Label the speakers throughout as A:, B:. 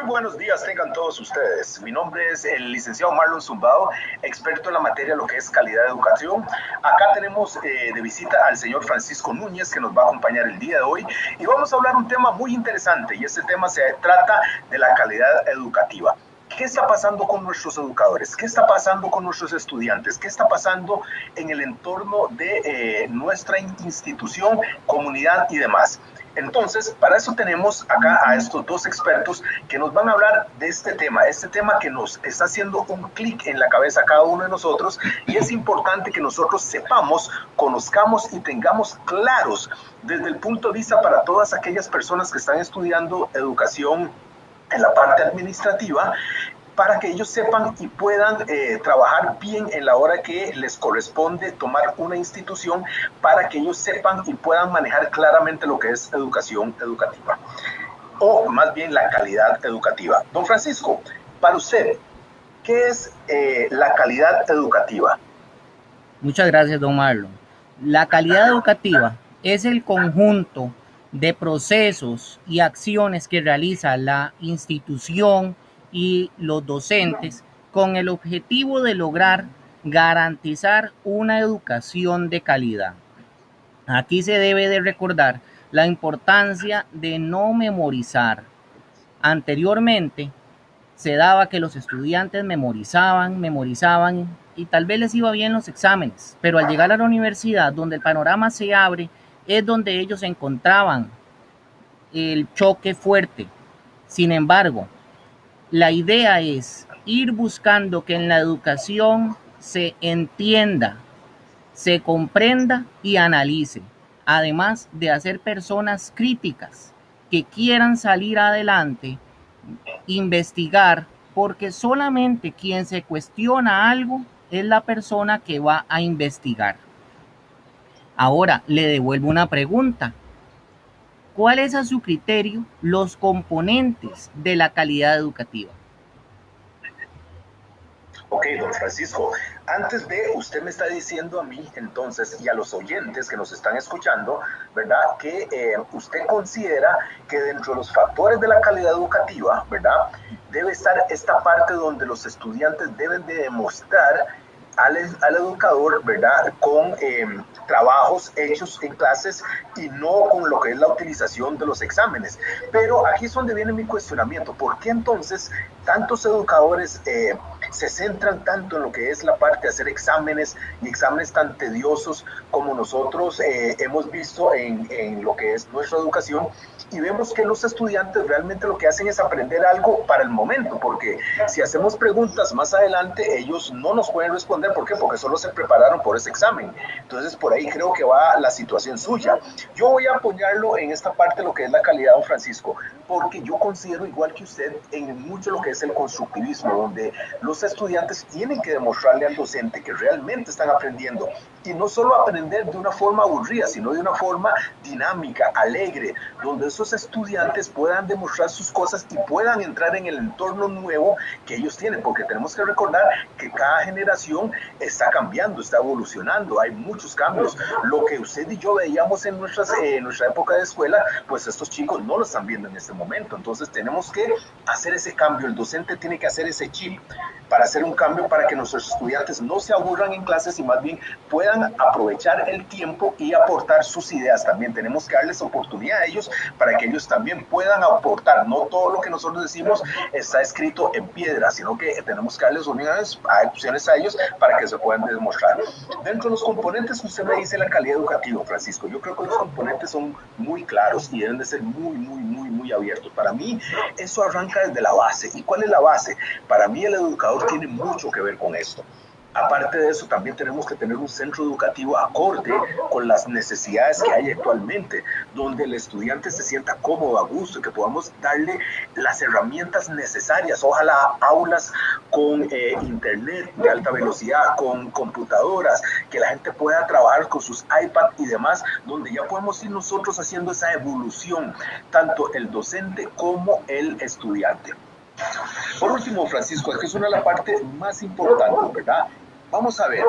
A: Muy buenos días tengan todos ustedes. Mi nombre es el licenciado Marlon Zumbado, experto en la materia lo que es calidad de educación. Acá tenemos eh, de visita al señor Francisco Núñez que nos va a acompañar el día de hoy y vamos a hablar un tema muy interesante y este tema se trata de la calidad educativa. ¿Qué está pasando con nuestros educadores? ¿Qué está pasando con nuestros estudiantes? ¿Qué está pasando en el entorno de eh, nuestra institución, comunidad y demás? Entonces, para eso tenemos acá a estos dos expertos que nos van a hablar de este tema, este tema que nos está haciendo un clic en la cabeza a cada uno de nosotros y es importante que nosotros sepamos, conozcamos y tengamos claros desde el punto de vista para todas aquellas personas que están estudiando educación en la parte administrativa, para que ellos sepan y puedan eh, trabajar bien en la hora que les corresponde tomar una institución, para que ellos sepan y puedan manejar claramente lo que es educación educativa, o más bien la calidad educativa. Don Francisco, para usted, ¿qué es eh, la calidad educativa?
B: Muchas gracias, don Marlon. La calidad educativa es el conjunto de procesos y acciones que realiza la institución, y los docentes con el objetivo de lograr garantizar una educación de calidad. Aquí se debe de recordar la importancia de no memorizar. Anteriormente se daba que los estudiantes memorizaban, memorizaban y tal vez les iba bien los exámenes, pero al llegar a la universidad donde el panorama se abre es donde ellos encontraban el choque fuerte. Sin embargo, la idea es ir buscando que en la educación se entienda, se comprenda y analice, además de hacer personas críticas que quieran salir adelante, investigar, porque solamente quien se cuestiona algo es la persona que va a investigar. Ahora le devuelvo una pregunta. ¿Cuáles a su criterio los componentes de la calidad educativa?
A: Ok, don Francisco, antes de, usted me está diciendo a mí entonces y a los oyentes que nos están escuchando, ¿verdad? Que eh, usted considera que dentro de los factores de la calidad educativa, ¿verdad? Debe estar esta parte donde los estudiantes deben de demostrar al, al educador, ¿verdad? Con eh, trabajos hechos en clases y no con lo que es la utilización de los exámenes. Pero aquí es donde viene mi cuestionamiento. ¿Por qué entonces tantos educadores eh, se centran tanto en lo que es la parte de hacer exámenes y exámenes tan tediosos como nosotros eh, hemos visto en, en lo que es nuestra educación? Y vemos que los estudiantes realmente lo que hacen es aprender algo para el momento, porque si hacemos preguntas más adelante, ellos no nos pueden responder. ¿Por qué? Porque solo se prepararon por ese examen. Entonces, por ahí creo que va la situación suya. Yo voy a apoyarlo en esta parte, lo que es la calidad, don Francisco, porque yo considero igual que usted en mucho lo que es el constructivismo, donde los estudiantes tienen que demostrarle al docente que realmente están aprendiendo y no solo aprender de una forma aburrida, sino de una forma dinámica, alegre, donde esos estudiantes puedan demostrar sus cosas y puedan entrar en el entorno nuevo que ellos tienen, porque tenemos que recordar que cada generación está cambiando, está evolucionando, hay muchos cambios. Lo que usted y yo veíamos en, nuestras, en nuestra época de escuela, pues estos chicos no lo están viendo en este momento, entonces tenemos que hacer ese cambio, el docente tiene que hacer ese chip para hacer un cambio para que nuestros estudiantes no se aburran en clases y más bien puedan aprovechar el tiempo y aportar sus ideas. También tenemos que darles oportunidad a ellos para que ellos también puedan aportar. No todo lo que nosotros decimos está escrito en piedra, sino que tenemos que darles unidades, opciones a ellos para que se puedan demostrar. Dentro de los componentes usted me dice la calidad educativa, Francisco, yo creo que los componentes son muy claros y deben de ser muy, muy, muy, muy abiertos. Para mí, eso arranca desde la base. ¿Y cuál es la base? Para mí, el educador tiene mucho que ver con esto. Aparte de eso, también tenemos que tener un centro educativo acorde con las necesidades que hay actualmente, donde el estudiante se sienta cómodo, a gusto, y que podamos darle las herramientas necesarias, ojalá aulas con eh, internet de alta velocidad, con computadoras, que la gente pueda trabajar con sus iPad y demás, donde ya podemos ir nosotros haciendo esa evolución, tanto el docente como el estudiante. Por último, Francisco, que es una de las partes más importantes, ¿verdad? Vamos a ver,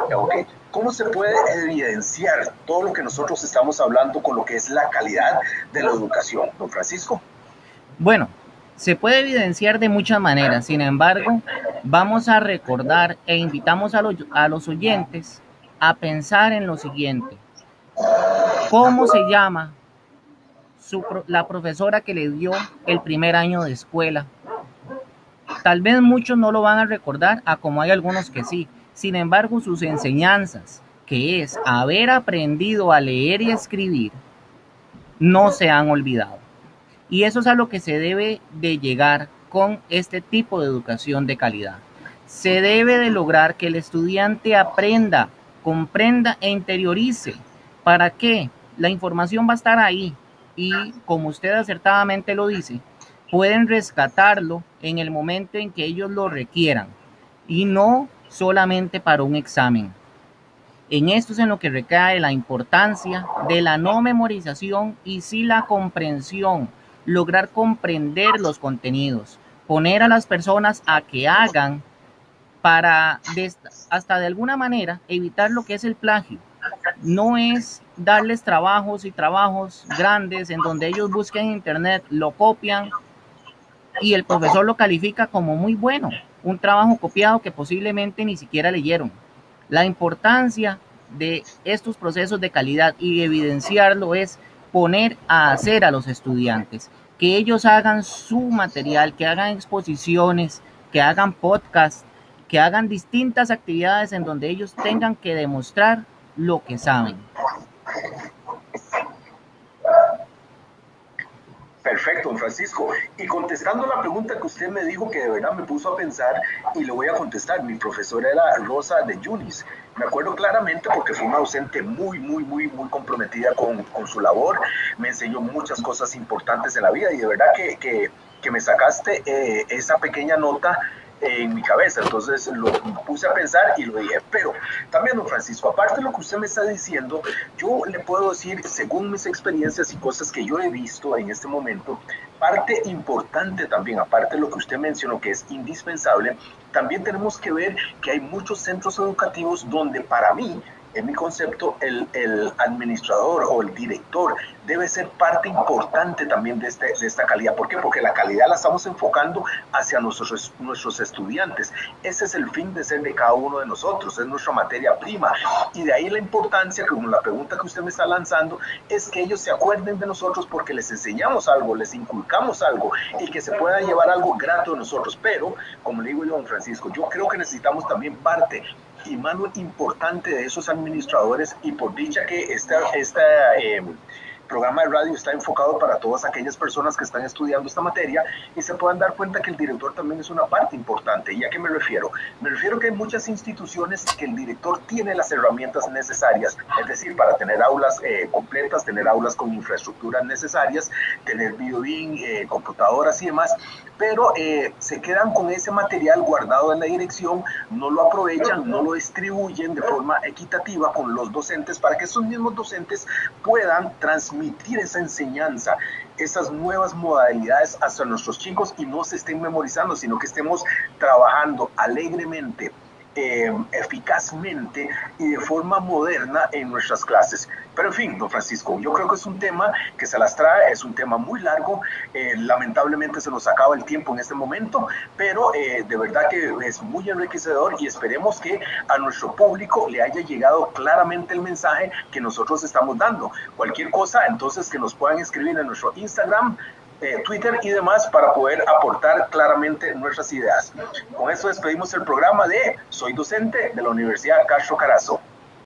A: ¿Cómo se puede evidenciar todo lo que nosotros estamos hablando con lo que es la calidad de la educación, don Francisco?
B: Bueno, Se puede evidenciar de muchas maneras, sin embargo, vamos a recordar e invitamos a los, a los oyentes a pensar en lo siguiente. ¿Cómo se llama la profesora que le dio el primer año de escuela? Tal vez muchos no lo van a recordar, a como hay algunos que sí. Sin embargo, sus enseñanzas, que es haber aprendido a leer y escribir, no se han olvidado. Y eso es a lo que se debe de llegar con este tipo de educación de calidad. Se debe de lograr que el estudiante aprenda, comprenda e interiorice. ¿Para qué? La información va a estar ahí y como usted acertadamente lo dice, pueden rescatarlo en el momento en que ellos lo requieran y no solamente para un examen. En esto es en lo que recae la importancia de la no memorización y sí la comprensión, lograr comprender los contenidos, poner a las personas a que hagan para hasta de alguna manera evitar lo que es el plagio. No es darles trabajos y trabajos grandes en donde ellos busquen en internet, lo copian y el profesor lo califica como muy bueno, un trabajo copiado que posiblemente ni siquiera leyeron. La importancia de estos procesos de calidad y evidenciarlo es poner a hacer a los estudiantes, que ellos hagan su material, que hagan exposiciones, que hagan podcasts, que hagan distintas actividades en donde ellos tengan que demostrar lo que saben.
A: Perfecto, don Francisco. Y contestando la pregunta que usted me dijo que de verdad me puso a pensar y le voy a contestar, mi profesora era Rosa de Yunis. Me acuerdo claramente porque fue una docente muy, muy, muy, muy comprometida con, con su labor. Me enseñó muchas cosas importantes en la vida y de verdad que, que, que me sacaste eh, esa pequeña nota en mi cabeza. Entonces lo puse a pensar y lo dije. Pero también, don Francisco, aparte de lo que usted me está diciendo, yo le puedo decir, según mis experiencias y cosas que yo he visto en este momento, parte importante también, aparte de lo que usted mencionó, que es indispensable, también tenemos que ver que hay muchos centros educativos donde para mí en mi concepto, el, el, administrador o el director debe ser parte importante también de, este, de esta calidad. ¿Por qué? Porque la calidad la estamos enfocando hacia nuestros, nuestros estudiantes. Ese es el fin de ser de cada uno de nosotros, es nuestra materia prima. Y de ahí la importancia, como la pregunta que usted me está lanzando, es que ellos se acuerden de nosotros porque les enseñamos algo, les inculcamos algo y que se pueda llevar algo grato de nosotros. Pero, como le digo yo, don Francisco, yo creo que necesitamos también parte y mano importante de esos administradores y por dicha que esta, esta eh, programa de radio está enfocado para todas aquellas personas que están estudiando esta materia y se puedan dar cuenta que el director también es una parte importante. ¿Y a qué me refiero? Me refiero que hay muchas instituciones que el director tiene las herramientas necesarias, es decir, para tener aulas eh, completas, tener aulas con infraestructuras necesarias, tener videobin, eh, computadoras y demás, pero eh, se quedan con ese material guardado en la dirección, no lo aprovechan, no lo distribuyen de forma equitativa con los docentes para que esos mismos docentes puedan transmitir esa enseñanza, esas nuevas modalidades hacia nuestros chicos y no se estén memorizando, sino que estemos trabajando alegremente eh, eficazmente y de forma moderna en nuestras clases. Pero en fin, don Francisco, yo creo que es un tema que se las trae, es un tema muy largo, eh, lamentablemente se nos acaba el tiempo en este momento, pero eh, de verdad que es muy enriquecedor y esperemos que a nuestro público le haya llegado claramente el mensaje que nosotros estamos dando. Cualquier cosa, entonces que nos puedan escribir en nuestro Instagram, eh, Twitter y demás para poder aportar claramente nuestras ideas. Con eso despedimos el programa de Soy docente de la Universidad Castro Carazo.